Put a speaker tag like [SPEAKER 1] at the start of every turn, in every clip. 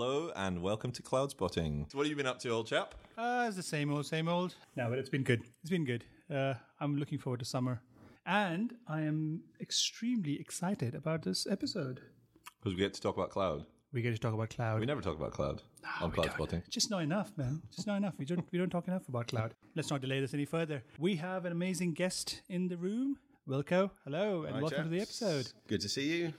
[SPEAKER 1] Hello and welcome to Cloud Spotting. So what have you been up to, old chap?
[SPEAKER 2] Uh, it's the same old, same old. No, but it's been good. It's been good. Uh, I'm looking forward to summer. And I am extremely excited about this episode.
[SPEAKER 1] Because we get to talk about cloud.
[SPEAKER 2] We get to talk about cloud.
[SPEAKER 1] We never talk about cloud on Cloud
[SPEAKER 2] don't.
[SPEAKER 1] Spotting.
[SPEAKER 2] Just not enough, man. Just not enough. We don't we don't talk enough about cloud. Let's not delay this any further. We have an amazing guest in the room. Wilco, hello, and
[SPEAKER 3] Hi,
[SPEAKER 2] welcome to the episode.
[SPEAKER 3] Good to see you.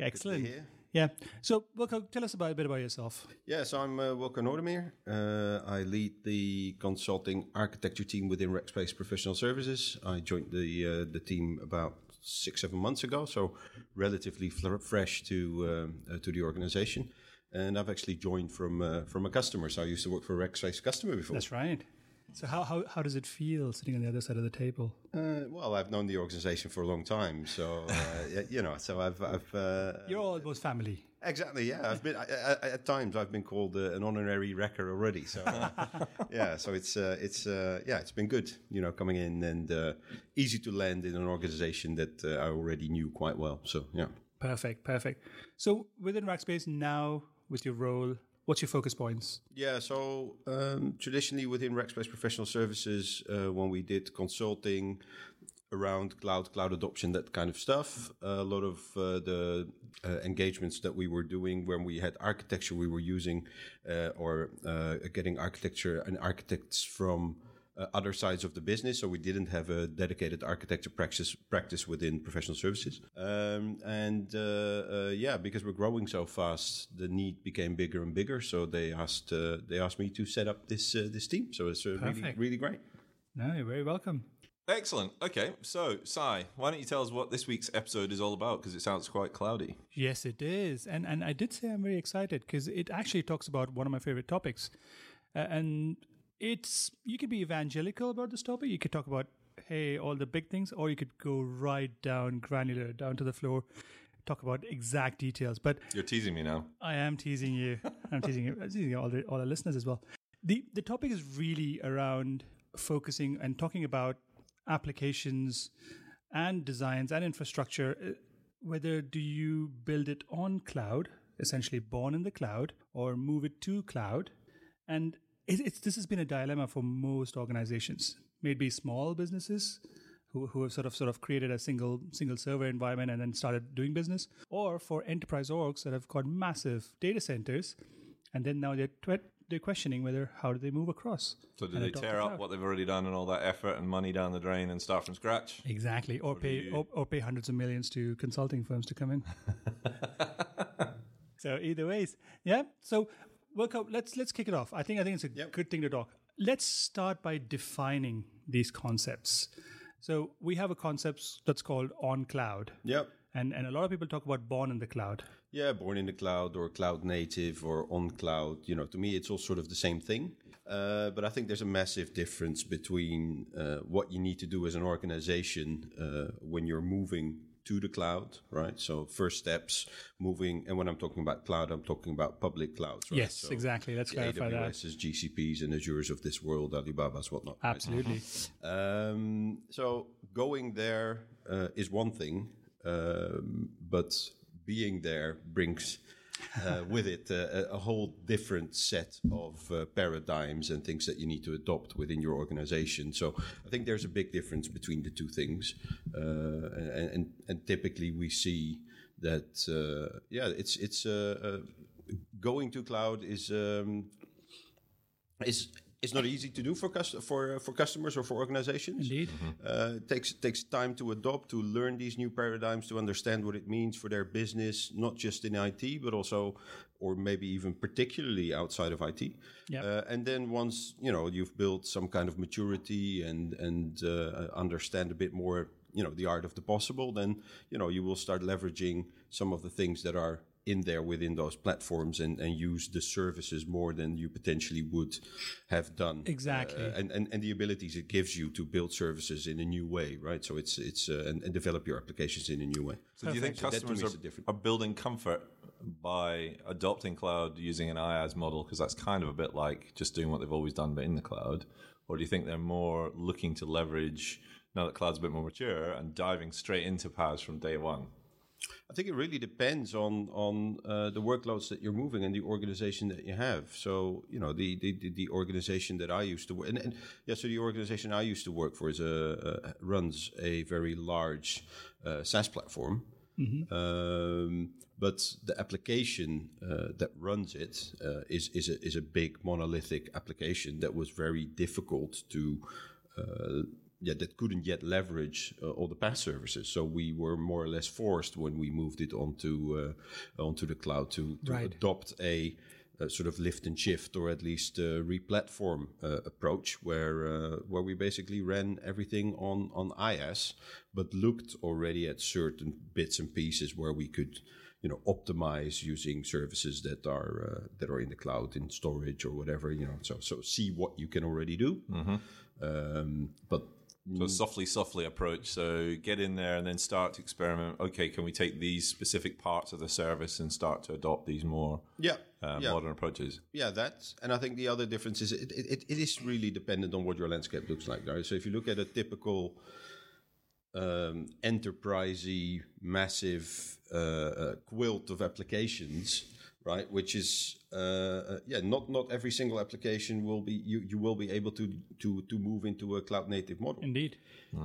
[SPEAKER 2] Excellent. Yeah. So, Wilco, tell us about a bit about yourself.
[SPEAKER 3] Yeah, so I'm uh, Wilco Noordermeer. Uh, I lead the consulting architecture team within Rackspace Professional Services. I joined the uh, the team about six seven months ago, so relatively fresh to um, uh, to the organization. And I've actually joined from uh, from a customer. So I used to work for a Rackspace customer before.
[SPEAKER 2] That's right. So, how, how, how does it feel sitting on the other side of the table?
[SPEAKER 3] Uh, well, I've known the organization for a long time, so uh, you know, so I've I've uh,
[SPEAKER 2] You're almost family.
[SPEAKER 3] Exactly. Yeah, I've been I, I, at times I've been called uh, an honorary Racker already. So uh, yeah, so it's uh, it's uh, yeah, it's been good. You know, coming in and uh, easy to land in an organization that uh, I already knew quite well. So yeah.
[SPEAKER 2] Perfect, perfect. So, within Rackspace now, with your role, what's your focus points?
[SPEAKER 3] Yeah, so um, traditionally within Rackspace Professional Services, uh, when we did consulting around cloud, cloud adoption, that kind of stuff, a lot of uh, the uh, engagements that we were doing when we had architecture, we were using uh, or uh, getting architecture and architects from. Uh, other sides of the business, so we didn't have a dedicated architecture practice practice within professional services. Um, and uh, uh, yeah, because we're growing so fast, the need became bigger and bigger. So they asked uh, they asked me to set up this uh, this team. So it's uh, really really great.
[SPEAKER 2] No, you're very welcome.
[SPEAKER 1] Excellent. Okay, so Sai, why don't you tell us what this week's episode is all about? Because it sounds quite cloudy.
[SPEAKER 2] Yes, it is. And and I did say I'm very excited because it actually talks about one of my favorite topics. Uh, and it's you could be evangelical about this topic. You could talk about hey all the big things, or you could go right down granular, down to the floor, talk about exact details. But
[SPEAKER 1] You're teasing me now.
[SPEAKER 2] I am teasing you. I'm teasing you. I'm teasing all the all our listeners as well. The the topic is really around focusing and talking about applications and designs and infrastructure. Uh, Whether do you build it on cloud, essentially born in the cloud, or move it to cloud? And it, it's this has been a dilemma for most organizations, maybe small businesses who, who have sort of sort of created a single single server environment and then started doing business, or for enterprise orgs that have got massive data centers, and then now they're they're questioning whether how do they move across.
[SPEAKER 1] So do they tear up what they've already done and all that effort and money down the drain and start from scratch?
[SPEAKER 2] Exactly, or pay
[SPEAKER 1] you-
[SPEAKER 2] or, or pay hundreds of millions to consulting firms to come in. so either ways, yeah. So, Wilco, let's let's kick it off. I think I think it's a
[SPEAKER 3] Yep.
[SPEAKER 2] good thing to talk. Let's start by defining these concepts. So we have a concept that's called on cloud,
[SPEAKER 3] Yep.
[SPEAKER 2] and and a lot of people talk about born in the cloud.
[SPEAKER 3] Yeah, born in the cloud or cloud native or on cloud. You know, to me, it's all sort of the same thing. Uh, but I think there's a massive difference between uh, what you need to do as an organization uh, when you're moving to the cloud, right? So first steps, moving, and when I'm talking about cloud, I'm talking about public clouds, right?
[SPEAKER 2] Yes,
[SPEAKER 3] So
[SPEAKER 2] exactly. Let's clarify that.
[SPEAKER 3] AWS's, GCPs, and Azures of this world, Alibaba's, whatnot. right?
[SPEAKER 2] Absolutely.
[SPEAKER 3] Um, so going there uh, is one thing, um, but being there brings uh, with it uh, a, whole different set of uh, paradigms and things that you need to adopt within your organization. So I think there's a big difference between the two things, uh, and, and and typically we see that uh, yeah, it's it's uh, going to cloud is. Um, is it's not easy to do for cus- for for customers or for organizations.
[SPEAKER 2] Indeed.
[SPEAKER 3] Uh, it takes takes time to adopt, to learn these new paradigms, to understand what it means for their business, not just in IT, but also, or maybe even particularly outside of IT.
[SPEAKER 2] Yep.
[SPEAKER 3] Uh, and then once you know you've built some kind of maturity and and uh, understand a bit more, you know, the art of the possible, then you know you will start leveraging some of the things that are in there within those platforms and, and use the services more than you potentially would have done.
[SPEAKER 2] Exactly.
[SPEAKER 3] Uh, and, and, and the abilities it gives you to build services in a new way, right? So it's it's uh, and, and develop your applications in a new way.
[SPEAKER 1] So do you think
[SPEAKER 3] So
[SPEAKER 1] customers are,
[SPEAKER 3] the
[SPEAKER 1] are building comfort by adopting cloud using an IaaS model? Because that's kind of a bit like just doing what they've always done, but in the cloud. Or do you think they're more looking to leverage now that cloud's a bit more mature and diving straight into PaaS from day one?
[SPEAKER 3] I think it really depends on on uh, the workloads that you're moving and the organization that you have. So you know the the, the, organization that I used to work and, and yeah, so the organization I used to work for is a, a runs a very large uh, SaaS platform. Um, but the application uh, that runs it uh, is is a, is a big monolithic application that was very difficult to uh, yeah, that couldn't yet leverage uh, all the PaaS services. So we were more or less forced when we moved it onto uh, onto the cloud to, to
[SPEAKER 2] Right.
[SPEAKER 3] adopt a, a sort of lift and shift, or at least re-platform uh, approach, where uh, where we basically ran everything on on IaaS, but looked already at certain bits and pieces where we could. You know, optimize using services that are uh, that are in the cloud, in storage or whatever. You know, so so see what you can already do. Um, but
[SPEAKER 1] So softly, softly approach. So get in there and then start to experiment. Okay, can we take these specific parts of the service and start to adopt these more
[SPEAKER 3] yeah,
[SPEAKER 1] uh,
[SPEAKER 3] yeah.
[SPEAKER 1] modern approaches?
[SPEAKER 3] Yeah, that's and I think the other difference is it, it, it is really dependent on what your landscape looks like. Right? So if you look at a typical um, enterprisey, massive uh, uh, quilt of applications, right? Which is uh, uh, yeah, not not every single application will be you, you will be able to to to move into a cloud native model.
[SPEAKER 2] Indeed.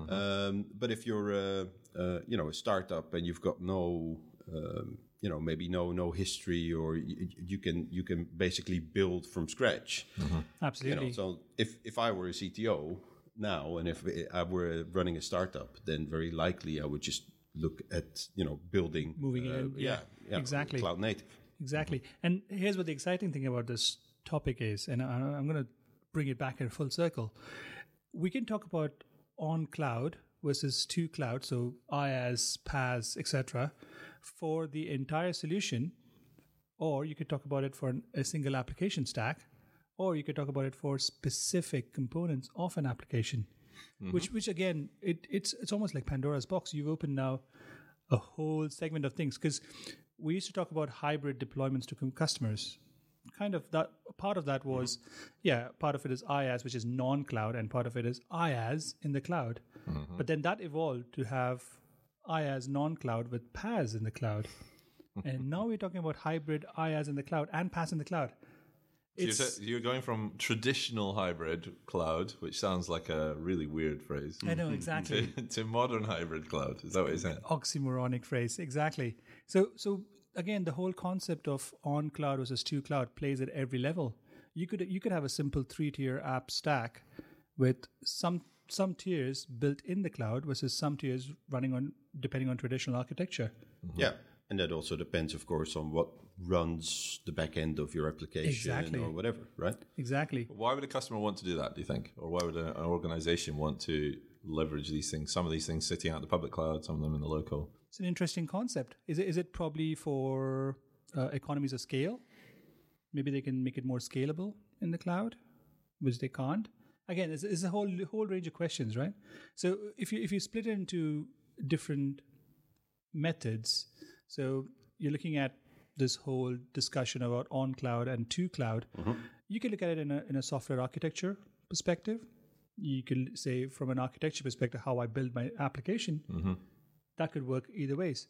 [SPEAKER 3] Um, but if you're a, uh, you know a startup and you've got no um, you know maybe no no history or you, you can you can basically build from scratch. You
[SPEAKER 2] Absolutely.
[SPEAKER 3] know, so if if I were a CTO now and if I were running a startup, then very likely I would just look at you know building
[SPEAKER 2] Moving
[SPEAKER 3] uh,
[SPEAKER 2] in, yeah, exactly.
[SPEAKER 3] cloud native.
[SPEAKER 2] Exactly. And here's what the exciting thing about this topic is, and I, I'm going to bring it back in full circle. We can talk about on cloud versus to cloud, so IaaS, PaaS, etc., for the entire solution, or you could talk about it for an, a single application stack, or you could talk about it for specific components of an application. Mm-hmm. Which, which again, it, it's it's almost like Pandora's box. You've opened now a whole segment of things because we used to talk about hybrid deployments to customers. Kind of that part of that was, mm-hmm. yeah, part of it is IaaS, which is non-cloud, and part of it is IaaS in the cloud. Mm-hmm. But then that evolved to have IaaS non-cloud with PaaS in the cloud, and now we're talking about hybrid IaaS in the cloud and PaaS in the cloud.
[SPEAKER 1] So you're, t- you're going from traditional hybrid cloud, which sounds like a really weird phrase,
[SPEAKER 2] I know exactly.
[SPEAKER 1] to, to modern hybrid cloud. Is that what you're saying?
[SPEAKER 2] oxymoronic phrase exactly so so again the whole concept of on cloud versus to cloud plays at every level you could you could have a simple three tier app stack with some some tiers built in the cloud versus some tiers running on depending on traditional architecture
[SPEAKER 3] Yeah, and that also depends, of course, on what runs the back end of your application
[SPEAKER 2] Exactly.
[SPEAKER 3] or whatever, right?
[SPEAKER 2] exactly
[SPEAKER 1] Why would a customer want to do that, do you think? Or why would an organization want to leverage these things? Some of these things sitting out in the public cloud, some of them in the local.
[SPEAKER 2] it's an interesting concept is it is it probably for uh, economies of scale maybe they can make it more scalable in the cloud which they can't again it's, it's a whole whole range of questions right so if you if you split it into different methods so you're looking at this whole discussion about on cloud and to cloud mm-hmm. you can look at it in a, in a software architecture perspective you can say from an architecture perspective how i build my application mm-hmm. that could work either ways.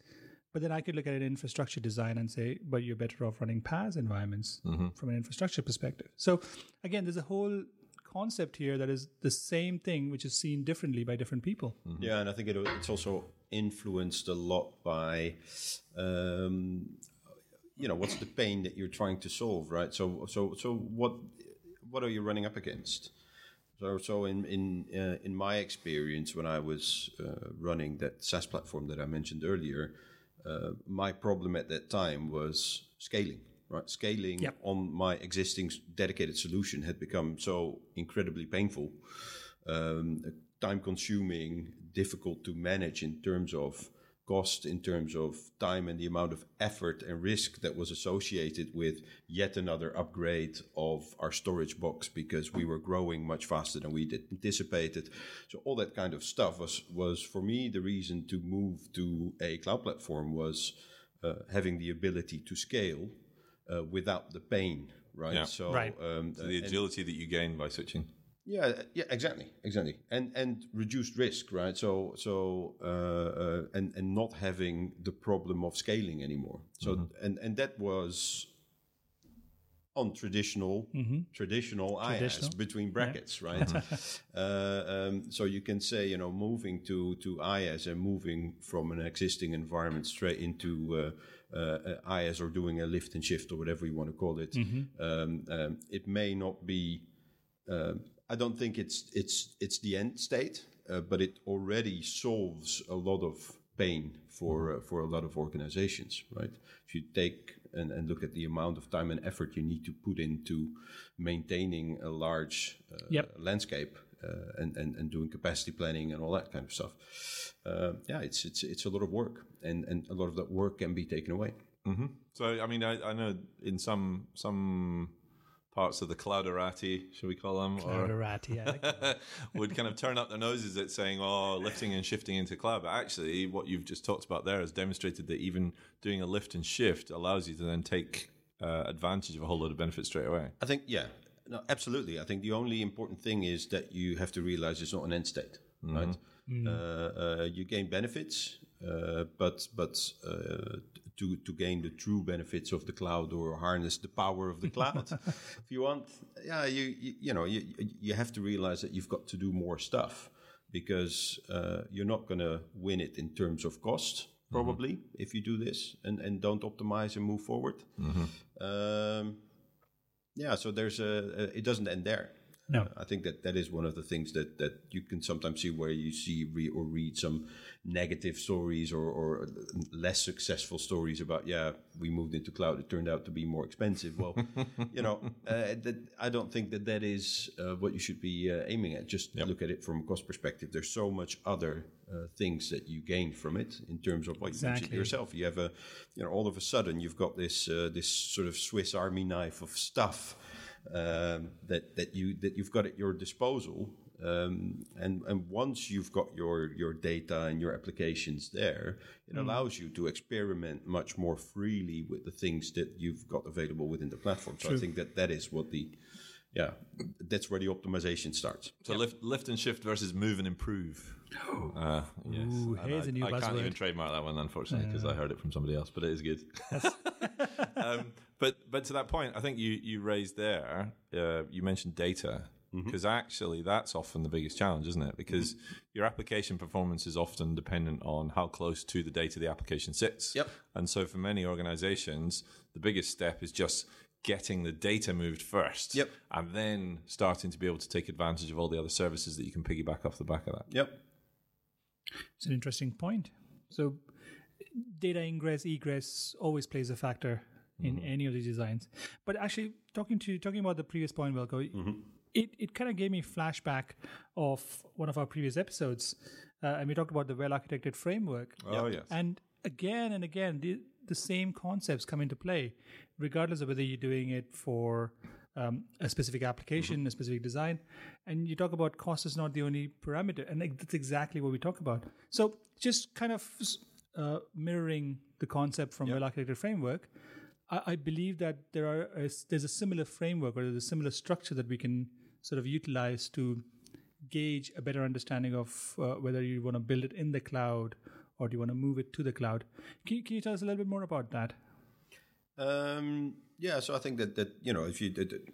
[SPEAKER 2] But then I could look at an infrastructure design and say, but you're better off running PaaS environments mm-hmm. from an infrastructure perspective. So again, there's a whole concept here that is the same thing, which is seen differently by different people.
[SPEAKER 3] Yeah, and I think it, it's also influenced a lot by, um, you know, what's the pain that you're trying to solve, right? So, so, so what, what are you running up against? So, so in in uh, in my experience, when I was uh, running that SaaS platform that I mentioned earlier, uh, my problem at that time was scaling. Right, scaling
[SPEAKER 2] Yep.
[SPEAKER 3] on my existing dedicated solution had become so incredibly painful, um, time consuming, difficult to manage in terms of cost, in terms of time, and the amount of effort and risk that was associated with yet another upgrade of our storage box because we were growing much faster than we did anticipated. So all that kind of stuff was was for me the reason to move to a cloud platform was uh, having the ability to scale uh, without the pain. Right.
[SPEAKER 1] Yeah.
[SPEAKER 3] So
[SPEAKER 2] Right.
[SPEAKER 3] Um,
[SPEAKER 1] So the
[SPEAKER 3] and-
[SPEAKER 1] agility that you gain by switching.
[SPEAKER 3] Yeah, yeah, exactly, exactly, and and reduced risk, right? So so uh, uh, and and not having the problem of scaling anymore. So and and that was on traditional traditional IaaS between brackets, right? uh, um, so you can say you know moving to to IaaS and moving from an existing environment straight into uh, uh, IaaS or doing a lift and shift or whatever you want to call it. Um, um, it may not be. I don't think it's it's it's the end state, uh, but it already solves a lot of pain for uh, for a lot of organizations, right? If you take and, and look at the amount of time and effort you need to put into maintaining a large uh,
[SPEAKER 2] Yep.
[SPEAKER 3] landscape uh, and, and and doing capacity planning and all that kind of stuff, uh, yeah, it's it's it's a lot of work, and and a lot of that work can be taken away.
[SPEAKER 1] So, I mean, I, I know in some some parts of the clouderati, should we call them, or
[SPEAKER 2] Clouderati, yeah, like that.
[SPEAKER 1] would kind of turn up their noses at saying, "Oh, lifting and shifting into cloud." But actually, what you've just talked about there has demonstrated that even doing a lift and shift allows you to then take uh, advantage of a whole lot of benefits straight away.
[SPEAKER 3] I think, yeah, no, absolutely. I think the only important thing is that you have to realize it's not an end state, right? Uh, uh, you gain benefits, uh, but but uh, to to gain the true benefits of the cloud or harness the power of the cloud, if you want, yeah, you you, you know you you have to realize that you've got to do more stuff because uh, you're not going to win it in terms of cost. Probably, if you do this and, and don't optimize and move forward, um, yeah, so there's a, a it doesn't end there.
[SPEAKER 2] No.
[SPEAKER 3] Uh, I think that that is one of the things that that you can sometimes see where you see re, or read some negative stories or, or less successful stories about yeah we moved into cloud it turned out to be more expensive. Well, you know uh, that I don't think that that is uh, what you should be uh, aiming at. Just look at it from a cost perspective. There's so much other uh, things that you gain from it in terms of what you mentioned yourself. You have a you know all of a sudden you've got this uh, this sort of Swiss Army knife of stuff um, that that you that you've got at your disposal. Um, and and once you've got your your data and your applications there, it allows you to experiment much more freely with the things that you've got available within the platform. So I think that that is what the yeah that's where the optimization starts.
[SPEAKER 1] So lift, lift and shift versus move and improve. Uh, yes.
[SPEAKER 2] Ooh,
[SPEAKER 1] And
[SPEAKER 2] here's
[SPEAKER 1] I,
[SPEAKER 2] a new
[SPEAKER 1] I can't even trademark that one, unfortunately, because I heard it from somebody else. But it is good. um, but but to that point, I think you you raised there. Uh, you mentioned data because actually that's often the biggest challenge, isn't it? Because your application performance is often dependent on how close to the data the application sits.
[SPEAKER 3] Yep.
[SPEAKER 1] And so for many organizations, the biggest step is just getting the data moved first.
[SPEAKER 3] Yep.
[SPEAKER 1] And then starting to be able to take advantage of all the other services that you can piggyback off the back of that.
[SPEAKER 3] Yep.
[SPEAKER 2] It's an interesting point. So, data ingress egress always plays a factor in any of these designs. But actually, talking to talking about the previous point, Wilco, it it kind of gave me flashback of one of our previous episodes, uh, and we talked about the well architected framework.
[SPEAKER 1] Oh, yes.
[SPEAKER 2] And again and again, the, the same concepts come into play, regardless of whether you're doing it for um, a specific application, a specific design. And you talk about cost is not the only parameter. And that's exactly what we talk about. So just kind of uh, mirroring the concept from well architected framework, I, I believe that there are a, there's a similar framework or there's a similar structure that we can sort of utilize to gauge a better understanding of uh, whether you want to build it in the cloud or do you want to move it to the cloud. Can you, can you tell us a little bit more about that?
[SPEAKER 3] Um, yeah, so I think that that you know, if you did,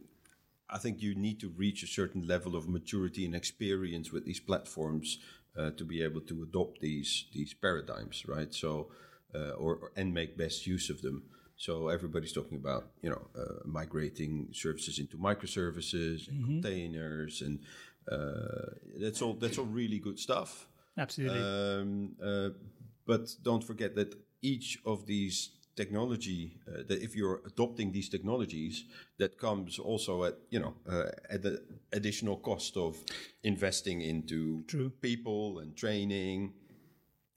[SPEAKER 3] I think you need to reach a certain level of maturity and experience with these platforms uh, to be able to adopt these these paradigms, right? So, uh, or, or and make best use of them. So everybody's talking about you know uh, migrating services into microservices and containers, and uh, that's all that's all really good stuff.
[SPEAKER 2] Absolutely.
[SPEAKER 3] Um, uh, but don't forget that each of these technology, uh, that if you're adopting these technologies, that comes also at you know uh, at the additional cost of investing into
[SPEAKER 2] True.
[SPEAKER 3] people and training.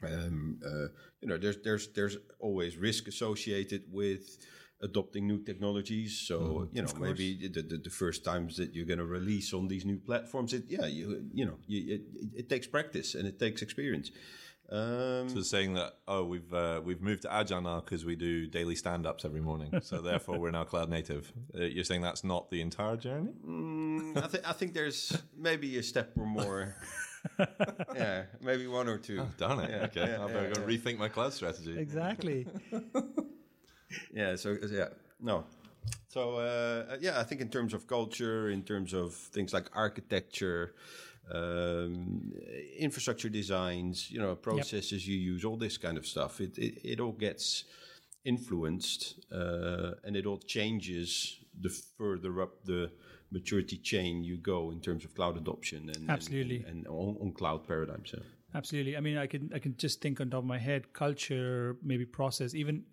[SPEAKER 3] Um, uh, you know, there's there's there's always risk associated with adopting new technologies. So you know, maybe the, the, the first times that you're going to release on these new platforms, it yeah, you you know, you, it, it takes practice and it takes experience. Um,
[SPEAKER 1] So saying that oh we've uh, we've moved to agile now because we do daily stand ups every morning, so therefore we're now cloud native. Uh, you're saying that's not the entire journey?
[SPEAKER 3] mm, I, think I think there's maybe a step or more. yeah, maybe one or two.
[SPEAKER 1] Darn it!
[SPEAKER 3] Yeah,
[SPEAKER 1] okay,
[SPEAKER 3] yeah,
[SPEAKER 1] I better
[SPEAKER 3] yeah,
[SPEAKER 1] go
[SPEAKER 3] yeah.
[SPEAKER 1] rethink my cloud strategy.
[SPEAKER 2] Exactly.
[SPEAKER 3] Yeah. So yeah, no. So uh, yeah, I think in terms of culture, in terms of things like architecture, um, infrastructure designs, you know, processes you use, all this kind of stuff, it it, it all gets influenced uh, and it all changes the further up the maturity chain you go in terms of cloud adoption and
[SPEAKER 2] Absolutely.
[SPEAKER 3] and, and on, on cloud paradigms. Yeah.
[SPEAKER 2] Absolutely. I mean, I can I can just think on top of my head, culture, maybe process, even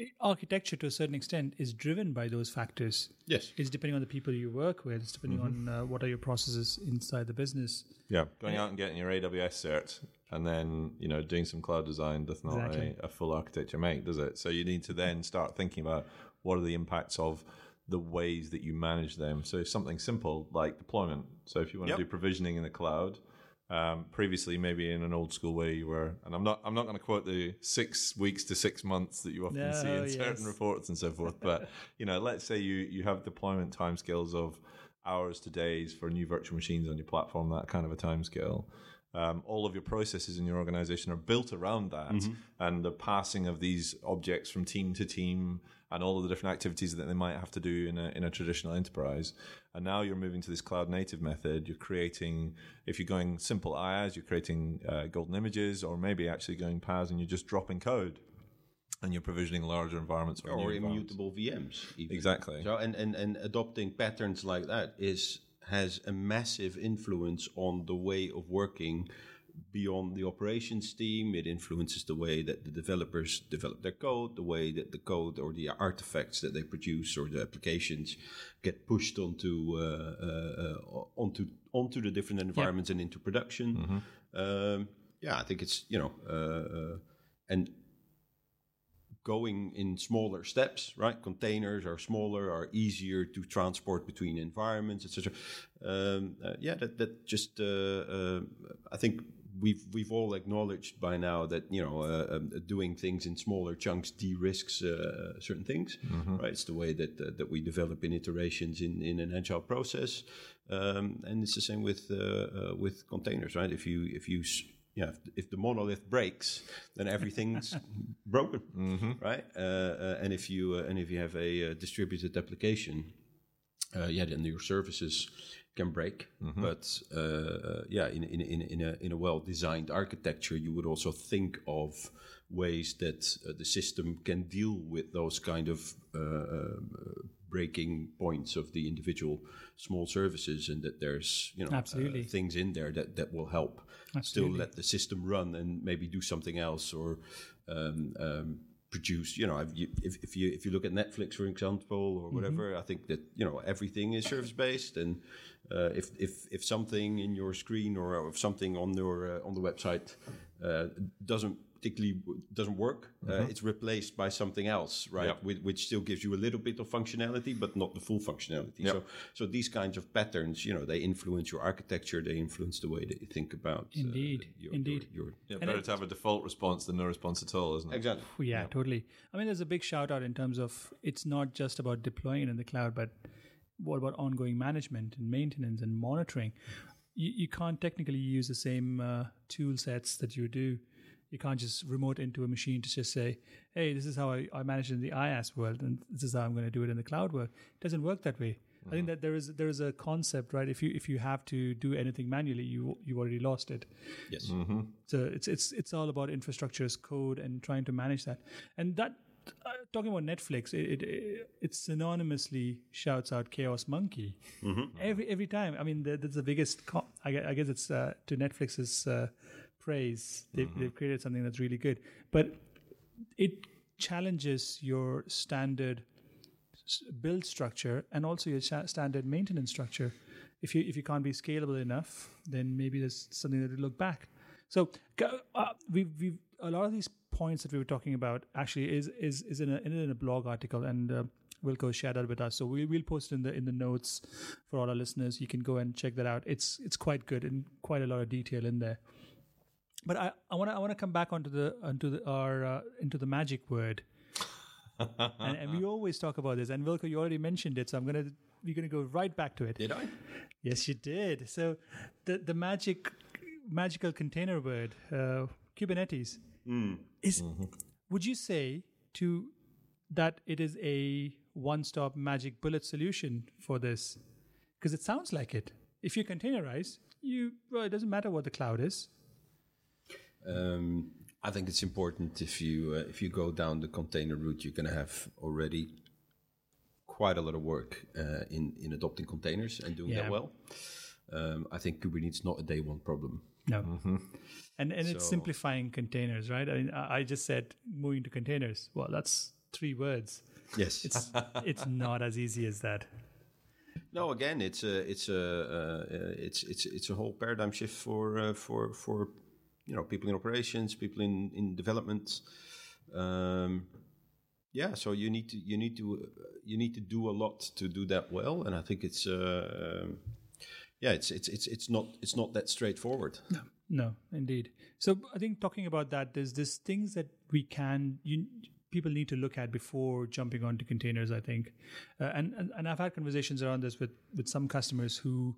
[SPEAKER 2] eh, architecture to a certain extent is driven by those factors.
[SPEAKER 3] Yes.
[SPEAKER 2] It's depending on the people you work with. It's depending
[SPEAKER 1] Mm-hmm.
[SPEAKER 2] on uh, what are your processes inside the business.
[SPEAKER 1] Yeah, going out and getting your AWS cert, and then you know doing some cloud design does not
[SPEAKER 2] Exactly.
[SPEAKER 1] a, a full architecture make, does it? So you need to then start thinking about what are the impacts of the ways that you manage them. So something simple like deployment. So if you want
[SPEAKER 3] Yep.
[SPEAKER 1] to do provisioning in the cloud, um, previously maybe in an old school way you were, and I'm not I'm not going to quote the six weeks to six months that you often see
[SPEAKER 2] No,
[SPEAKER 1] in certain reports and so forth. But you know, let's say you you have deployment timescales of hours to days for new virtual machines on your platform, that kind of a timescale. Um, all of your processes in your organization are built around that, and the passing of these objects from team to team, and all of the different activities that they might have to do in a in a traditional enterprise. And now you're moving to this cloud native method. You're creating, if you're going simple IaaS, you're creating uh, golden images, or maybe actually going PaaS and you're just dropping code, and you're provisioning larger environments or,
[SPEAKER 3] or
[SPEAKER 1] environments.
[SPEAKER 3] immutable VMs. Even.
[SPEAKER 1] Exactly.
[SPEAKER 3] So and, and and adopting patterns like that is has a massive influence on the way of working beyond the operations team. It influences the way that the developers develop their code, the way that the code or the artifacts that they produce or the applications get pushed onto uh, uh, uh, onto onto the different environments and into production. Um, yeah, I think it's you know uh, uh, and going in smaller steps, right? Containers are smaller, are easier to transport between environments, etc. Um, uh, yeah, that that just uh, uh, I think we've we've all acknowledged by now that you know uh, um, doing things in smaller chunks de-risks uh, certain things, right? It's the way that uh, that we develop in iterations in in an agile process, um, and it's the same with with containers, right? If you if you s- yeah, if, if the monolith breaks, then everything's broken, right? Uh, uh, and if you uh, and if you have a uh, distributed application, uh, yeah, then your services can break. But uh, uh, yeah, in in in in a in a well designed architecture, you would also think of ways that uh, the system can deal with those kind of breaking points of the individual small services, and that there's you know uh, things in there that that will help still let the system run and maybe do something else or um, um, produce. You know, if you, if, if you if you look at Netflix, for example, or whatever, I think that you know everything is service based, and uh, if if if something in your screen or if something on your uh, on the website uh, doesn't particularly doesn't work, uh, it's replaced by something else, right?
[SPEAKER 1] Yep.
[SPEAKER 3] Which, which still gives you a little bit of functionality, but not the full functionality.
[SPEAKER 1] Yep.
[SPEAKER 3] So so these kinds of patterns, you know, they influence your architecture, they influence the way that you think about uh,
[SPEAKER 2] Indeed,
[SPEAKER 3] your,
[SPEAKER 2] indeed.
[SPEAKER 3] Your, your
[SPEAKER 1] Yeah, better
[SPEAKER 2] it-
[SPEAKER 1] to have a default response than no response at all, isn't it?
[SPEAKER 3] exactly.
[SPEAKER 2] Yeah, totally. I mean, there's a big shout out in terms of it's not just about deploying it in the cloud, but what about ongoing management and maintenance and monitoring? You, you can't technically use the same uh, tool sets that you do. You can't just remote into a machine to just say, hey, this is how I, I manage it in the IaaS world, and this is how I'm going to do it in the cloud world. It doesn't work that way. I think that there is there is a concept, right? If you if you have to do anything manually, you you already lost it.
[SPEAKER 3] Yes.
[SPEAKER 2] So it's it's it's all about infrastructure as code and trying to manage that. And that uh, talking about Netflix, it, it it synonymously shouts out Chaos Monkey every every time. I mean, that- that's the biggest. Co- I, gue- I guess it's uh, to Netflix's uh, praise. They've, they've created something that's really good, but it challenges your standard build structure and also your standard maintenance structure. If you if you can't be scalable enough, then maybe there's something that to look back. So uh, we we a lot of these points that we were talking about actually is is is in a in a blog article and. Uh, Wilco shared that with us, so we'll we'll post it in the in the notes for all our listeners. You can go and check that out. It's it's quite good and quite a lot of detail in there. But I, I want to I want to come back onto the onto the our uh, into the magic word. and, and we always talk about this. And Wilco, you already mentioned it, so I'm gonna we're gonna go right back to it.
[SPEAKER 3] Did I?
[SPEAKER 2] Yes, you did. So the the magic magical container word, uh, Kubernetes, is. Would you say to that it is a one-stop magic bullet solution for this? Because it sounds like it. If you containerize, you well, it doesn't matter what the cloud is.
[SPEAKER 3] Um, I think it's important if you uh, if you go down the container route, you're going to have already quite a lot of work uh, in in adopting containers and doing
[SPEAKER 2] Yeah.
[SPEAKER 3] that well. Um, I think Kubernetes is not a day one problem.
[SPEAKER 2] No. And and it's simplifying containers, right? I mean, I I just said moving to containers. Well, that's three words.
[SPEAKER 3] Yes,
[SPEAKER 2] It's it's not as easy as that.
[SPEAKER 3] no. Again, it's a it's a uh, uh, it's it's it's a whole paradigm shift for uh, for for you know people in operations, people in in development. Um, yeah, so you need to you need to uh, you need to do a lot to do that well, and I think it's uh, um, yeah, it's it's it's it's not it's not that straightforward.
[SPEAKER 2] No, no, indeed. So I think talking about that, there's there's things that we can you people need to look at before jumping onto containers. I think, uh, and, and and I've had conversations around this with with some customers who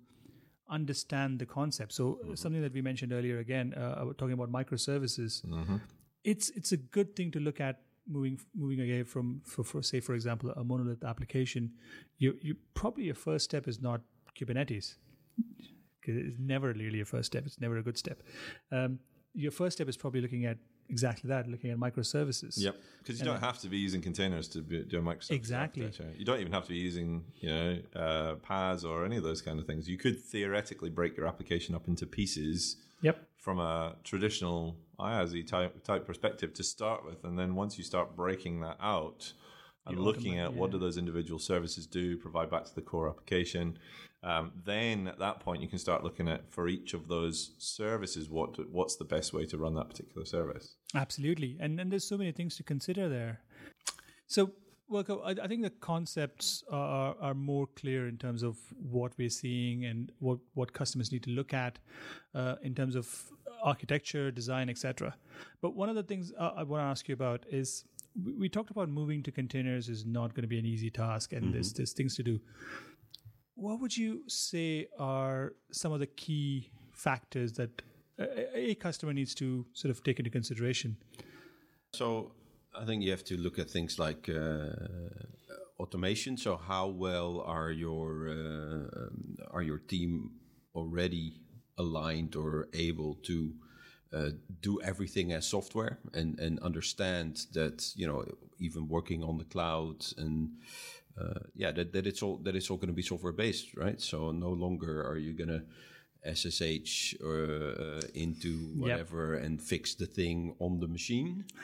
[SPEAKER 2] understand the concept. So uh, something that we mentioned earlier again, uh, talking about microservices. It's it's a good thing to look at moving moving away from for, for say for example a monolith application. You you probably your first step is not Kubernetes because it's never really a first step. It's never a good step. Um, your first step is probably looking at exactly that, looking at microservices.
[SPEAKER 1] Yep, because you don't have to be using containers to be, do a microservice
[SPEAKER 2] Exactly.
[SPEAKER 1] architecture. You don't even have to be using, you know, uh, PaaS or any of those kind of things. You could theoretically break your application up into pieces
[SPEAKER 2] Yep.
[SPEAKER 1] from a traditional IaaS type type perspective to start with, and then once you start breaking that out and looking at what do those individual services do, provide back to the core application, um, then at that point you can start looking at for each of those services what what's the best way to run that particular service.
[SPEAKER 2] Absolutely. And and there's so many things to consider there. So, well, I, I think the concepts are, are more clear in terms of what we're seeing and what, what customers need to look at uh, in terms of architecture, design, etc. But one of the things uh, I want to ask you about is we, we talked about moving to containers is not going to be an easy task and there's, there's things to do. What would you say are some of the key factors that a, a customer needs to sort of take into consideration?
[SPEAKER 3] So I think you have to look at things like uh, automation. So how well are your uh, are your team already aligned or able to uh, do everything as software and and understand that you know even working on the cloud and uh, yeah that, that it's all that it's all going to be software based right so no longer are you going to SSH or uh, into whatever and fix the thing on the machine.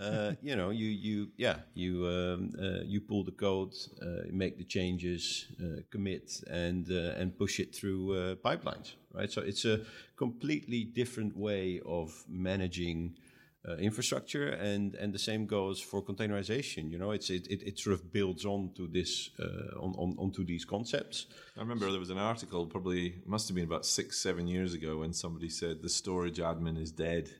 [SPEAKER 3] Uh, you know, you you yeah you um, uh, you pull the code, uh, make the changes, uh, commit, and uh, and push it through uh, pipelines. Right. So it's a completely different way of managing. Uh, infrastructure and and the same goes for containerization you know it's it, it, it sort of builds on to this uh, on, on onto these concepts
[SPEAKER 1] I remember there was an article, probably must have been about six, seven years ago, when somebody said the storage admin is dead.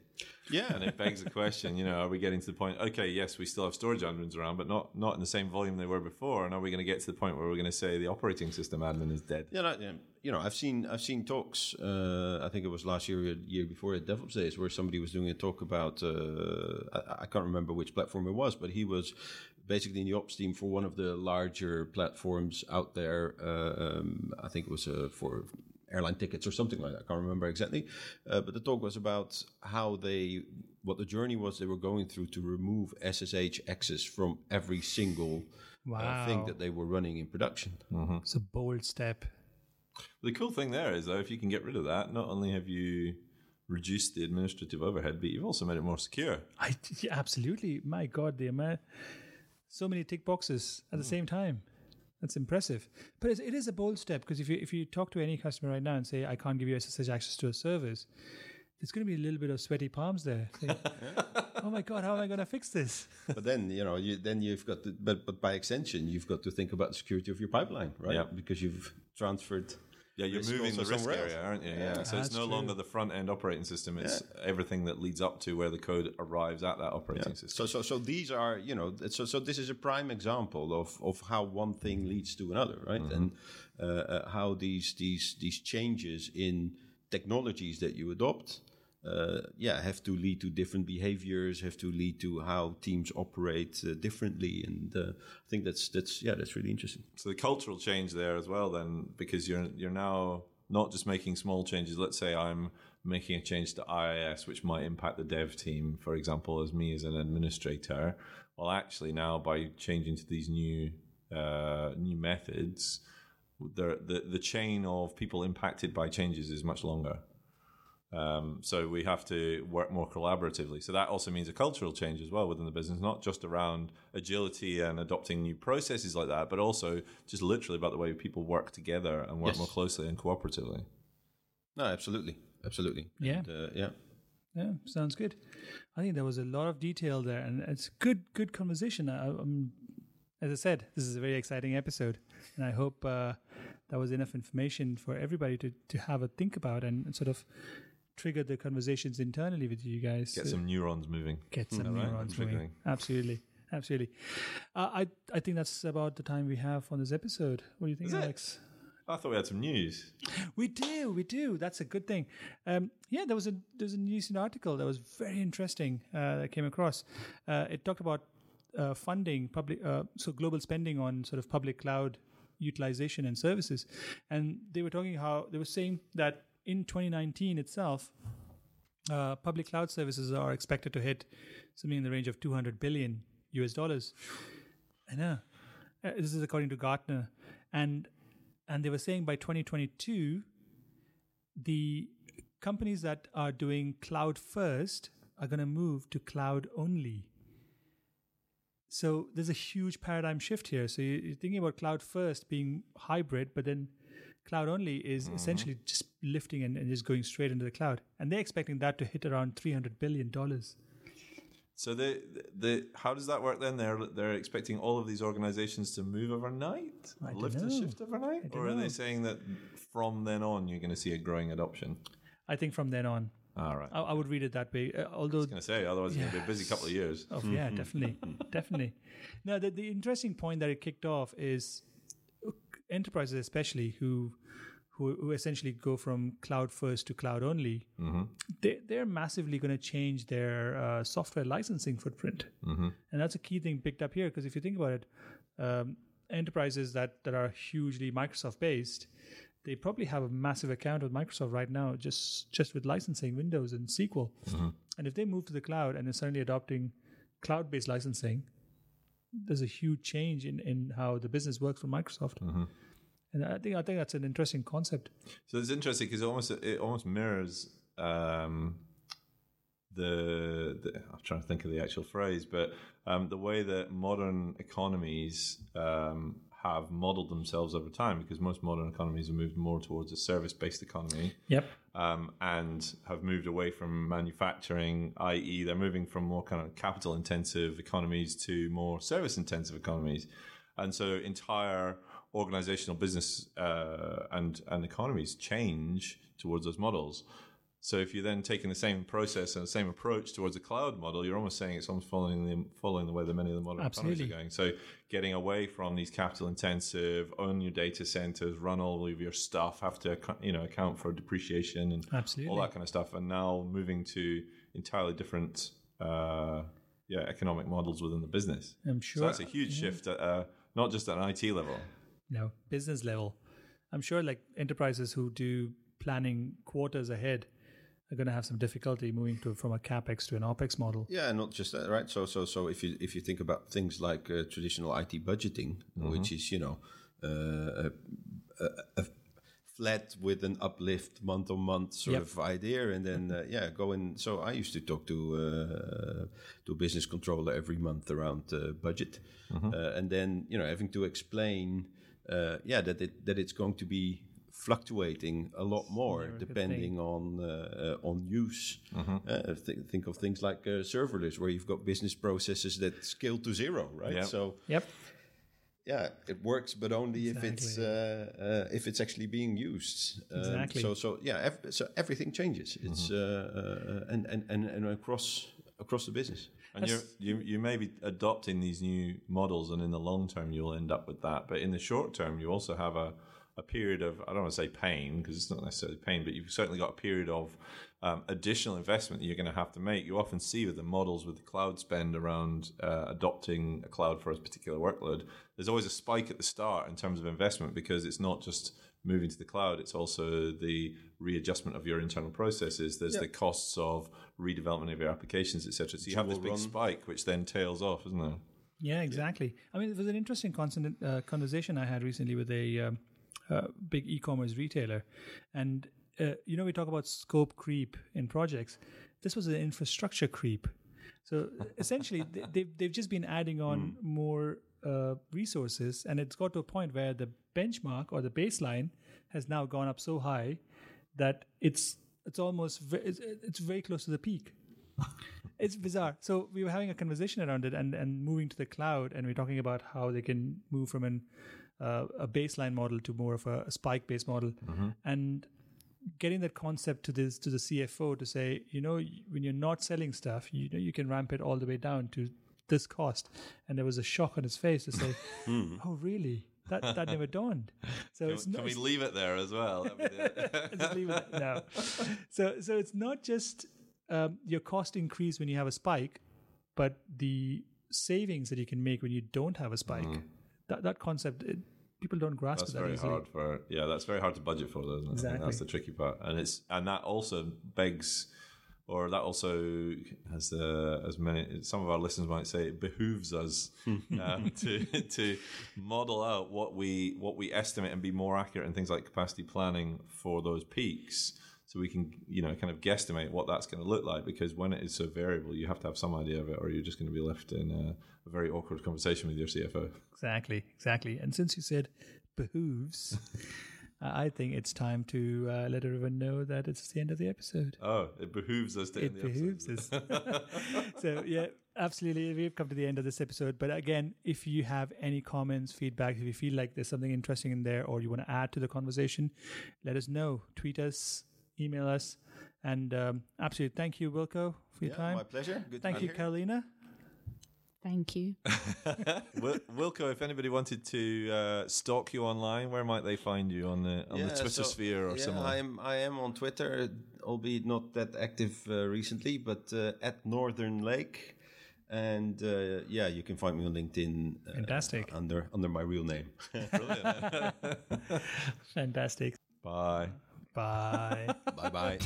[SPEAKER 3] Yeah
[SPEAKER 1] And it begs the question, you know, are we getting to the point? Okay, yes, we still have storage admins around, but not not in the same volume they were before. And are we going to get to the point where we're going to say the operating system admin is dead?
[SPEAKER 3] Yeah, no, you know, I've seen I've seen talks. Uh, I think it was last year, year before at DevOps Days, where somebody was doing a talk about. Uh, I, I can't remember which platform it was, but he was basically in the ops team for one of the larger platforms out there. Uh, um, I think it was uh, for airline tickets or something like that. I can't remember exactly. Uh, but the talk was about how they, what the journey was they were going through to remove SSH access from every single uh, thing that they were running in production.
[SPEAKER 2] It's a bold step.
[SPEAKER 1] The cool thing there is, though, if you can get rid of that, not only have you reduced the administrative overhead, but you've also made it more secure.
[SPEAKER 2] I yeah, absolutely. My God, the amount, so many tick boxes at the same time. That's impressive. But it's, it is a bold step because if you if you talk to any customer right now and say I can't give you SSH access to a service, there's going to be a little bit of sweaty palms there. Saying, oh my God, how am I going to fix this?
[SPEAKER 3] but then you know you then you've got to, but but by extension you've got to think about the security of your pipeline right
[SPEAKER 1] Yeah.
[SPEAKER 3] because you've transferred
[SPEAKER 1] Yeah, you're moving the risk area, aren't you? Yeah. So it's no
[SPEAKER 2] true.
[SPEAKER 1] longer the front end operating system. It's everything that leads up to where the code arrives at that operating system.
[SPEAKER 3] So, so, so these are, you know, so, so this is a prime example of, of how one thing leads to another, right? And uh, uh, how these these these changes in technologies that you adopt, uh, yeah, have to lead to different behaviors, have to lead to how teams operate uh, differently, and uh, I think that's that's yeah, that's really interesting.
[SPEAKER 1] So the cultural change there as well, then, because you're you're now not just making small changes. Let's say I'm making a change to IIS, which might impact the dev team, for example, as me as an administrator. Well, actually, now by changing to these new uh, new methods, the, the the chain of people impacted by changes is much longer. Um, so we have to work more collaboratively. So that also means a cultural change as well within the business, not just around agility and adopting new processes like that, but also just literally about the way people work together and work
[SPEAKER 3] Yes.
[SPEAKER 1] more closely and cooperatively.
[SPEAKER 3] No, absolutely, absolutely.
[SPEAKER 2] Yeah.
[SPEAKER 3] And, uh, yeah.
[SPEAKER 2] Yeah, sounds good. I think there was a lot of detail there, and it's good, good conversation. I, I'm, as I said, this is a very exciting episode, and I hope uh, that was enough information for everybody to to have a think about and, and sort of trigger the conversations internally with you guys.
[SPEAKER 1] Get some neurons moving.
[SPEAKER 2] get some
[SPEAKER 1] right?
[SPEAKER 2] neurons
[SPEAKER 1] And
[SPEAKER 2] moving. Absolutely, absolutely. Uh, I I think that's about the time we have on this episode. What do you think,
[SPEAKER 1] Is it?
[SPEAKER 2] Alex?
[SPEAKER 1] I thought we had some news.
[SPEAKER 2] We do, we do. That's a good thing. Um, yeah, there was a there's a recent article that was very interesting uh, that I came across. Uh, it talked about uh, funding public, uh, so global spending on sort of public cloud utilization and services, and they were talking how they were saying that in 2019 itself, uh, public cloud services are expected to hit something in the range of 200 billion US dollars. I know. Uh, this is according to Gartner, and and they were saying by 2022, the companies that are doing cloud first are going to move to cloud only. So there's a huge paradigm shift here. So you- you're thinking about cloud first being hybrid, but then cloud only is essentially just lifting and, and just going straight into the cloud. And they're expecting that to hit around $300 billion.
[SPEAKER 1] So the the how does that work then? They're they're expecting all of these organizations to move overnight, lift and shift overnight, or are
[SPEAKER 2] know.
[SPEAKER 1] they saying that from then on you're going to see a growing adoption?
[SPEAKER 2] I think from then on,
[SPEAKER 1] All right.
[SPEAKER 2] I, I would read it that way. Uh, although
[SPEAKER 1] I was going to say, otherwise it's going to be a busy couple of years.
[SPEAKER 2] Oh yeah, definitely, definitely. Now the the interesting point that it kicked off is enterprises, especially who who, who essentially go from cloud first to cloud only. They they're massively going to change their uh, software licensing footprint, and that's a key thing picked up here because if you think about it, um, enterprises that that are hugely Microsoft based. They probably have a massive account with Microsoft right now, just just with licensing Windows and SQL. And if they move to the cloud and they're suddenly adopting cloud-based licensing, there's a huge change in, in how the business works for Microsoft. And I think I think that's an interesting concept.
[SPEAKER 1] So it's interesting because it almost it almost mirrors um, the, the. I'm trying to think of the actual phrase, but um, the way that modern economies um, have modeled themselves over time, because most modern economies have moved more towards a service-based economy.
[SPEAKER 2] Yep.
[SPEAKER 1] um, and have moved away from manufacturing, i.e., they're moving from more kind of capital intensive economies to more service intensive economies. And so entire organizational business uh, and, and economies change towards those models. So if you're then taking the same process and the same approach towards a cloud model, you're almost saying it's almost following the following the way that many of the modern economies are going. So getting away from these capital intensive, own your data centers, run all of your stuff, have to you know account for depreciation and
[SPEAKER 2] Absolutely.
[SPEAKER 1] all that kind of stuff, and now moving to entirely different uh, yeah economic models within the business.
[SPEAKER 2] I'm
[SPEAKER 1] So
[SPEAKER 2] sure.
[SPEAKER 1] that's a huge shift, at, uh, not just at an IT level.
[SPEAKER 2] no, business level. I'm sure like enterprises who do planning quarters ahead are going to have some difficulty moving to from a capex to an opex model.
[SPEAKER 3] Yeah, not just that, right? So, so, so if you if you think about things like uh, traditional IT budgeting, which is you know uh, a, a, a flat with an uplift month on month sort
[SPEAKER 2] Yep.
[SPEAKER 3] of idea, and then uh, yeah, go in. So I used to talk to uh, to a business controller every month around uh, budget, uh, and then you know having to explain, uh, yeah, that it that it's going to be fluctuating a lot more
[SPEAKER 2] Never a
[SPEAKER 3] depending on uh, uh, on use. Uh, th- think of things like uh, serverless, where you've got business processes that scale to zero, right?
[SPEAKER 1] Yep.
[SPEAKER 3] So
[SPEAKER 2] Yep.
[SPEAKER 3] yeah, it works, but only if it's uh, uh, if it's actually being used. Um,
[SPEAKER 2] Exactly.
[SPEAKER 3] So so yeah, ev- so everything changes. It's uh, uh, and, and and and across across the business.
[SPEAKER 1] And you're, you you may be adopting these new models, and in the long term, you'll end up with that. But in the short term, you also have a, a period of I don't want to say pain because it's not necessarily pain, but you've certainly got a period of um, additional investment that you're going to have to make. You often see with the models with the cloud spend around uh, adopting a cloud for a particular workload. There's always a spike at the start in terms of investment because it's not just moving to the cloud; it's also the readjustment of your internal processes. There's the costs of redevelopment of your applications, etc. So you have this
[SPEAKER 3] Dual
[SPEAKER 1] big
[SPEAKER 3] run.
[SPEAKER 1] spike, which then tails off, isn't there?
[SPEAKER 2] Yeah, exactly. I mean, it was an interesting constant, uh, conversation I had recently with a um, uh, big e-commerce retailer, and uh, you know, we talk about scope creep in projects. This was an infrastructure creep. So essentially, they, they've they've just been adding on more uh, resources, and it's got to a point where the benchmark or the baseline has now gone up so high that it's it's almost ve- it's, it's very close to the peak. It's bizarre. So we were having a conversation around it and, and moving to the cloud, and we're talking about how they can move from an uh, a baseline model to more of a, a spike based model, and getting that concept to this to the CFO to say, you know, when you're not selling stuff, you know, you can ramp it all the way down to this cost. And there was a shock on his face to say, "Oh, really? That that never dawned." So it's
[SPEAKER 1] Can,
[SPEAKER 2] not,
[SPEAKER 1] we leave it there as well? That'd be the-
[SPEAKER 2] just leave it no. So so it's not just um, your cost increase when you have a spike, but the savings that you can make when you don't have a spike. That that concept it, people don't grasp
[SPEAKER 1] that's
[SPEAKER 2] that
[SPEAKER 1] very
[SPEAKER 2] easily.
[SPEAKER 1] hard for yeah. That's very hard to budget for, though, isn't it?
[SPEAKER 2] Exactly.
[SPEAKER 1] that's the tricky part, and it's and that also begs. Or that also, as uh, as many some of our listeners might say, it behooves us um, to to model out what we what we estimate and be more accurate in things like capacity planning for those peaks, so we can you know kind of guesstimate what that's going to look like. Because when it is so variable, you have to have some idea of it, or you're just going to be left in a, a very awkward conversation with your CFO.
[SPEAKER 2] Exactly, exactly. And since you said behooves, I think it's time to uh, let everyone know that it's the end of the episode.
[SPEAKER 1] Oh, it behooves us to end
[SPEAKER 2] It
[SPEAKER 1] the episode.
[SPEAKER 2] behooves us. so yeah, absolutely. We've come to the end of this episode. But again, if you have any comments, feedback, if you feel like there's something interesting in there or you want to add to the conversation, let us know. Tweet us, email us. And um, absolutely, thank you, Wilco, for your
[SPEAKER 3] Yeah,
[SPEAKER 2] time.
[SPEAKER 3] my pleasure. Good to
[SPEAKER 2] Thank you,
[SPEAKER 3] here.
[SPEAKER 2] Carolina.
[SPEAKER 4] Thank you.
[SPEAKER 1] Wil- Wilco, if anybody wanted to uh, stalk you online, where might they find you on the on the Twitter
[SPEAKER 3] so-
[SPEAKER 1] sphere or
[SPEAKER 3] yeah,
[SPEAKER 1] similar?
[SPEAKER 3] I'm I am on Twitter, albeit not that active uh, recently, but uh, at Northern Lake, and uh, yeah, you can find me on LinkedIn. Uh,
[SPEAKER 2] Fantastic.
[SPEAKER 3] under under my real name.
[SPEAKER 2] Brilliant Fantastic.
[SPEAKER 1] Bye.
[SPEAKER 2] Bye.
[SPEAKER 3] bye bye.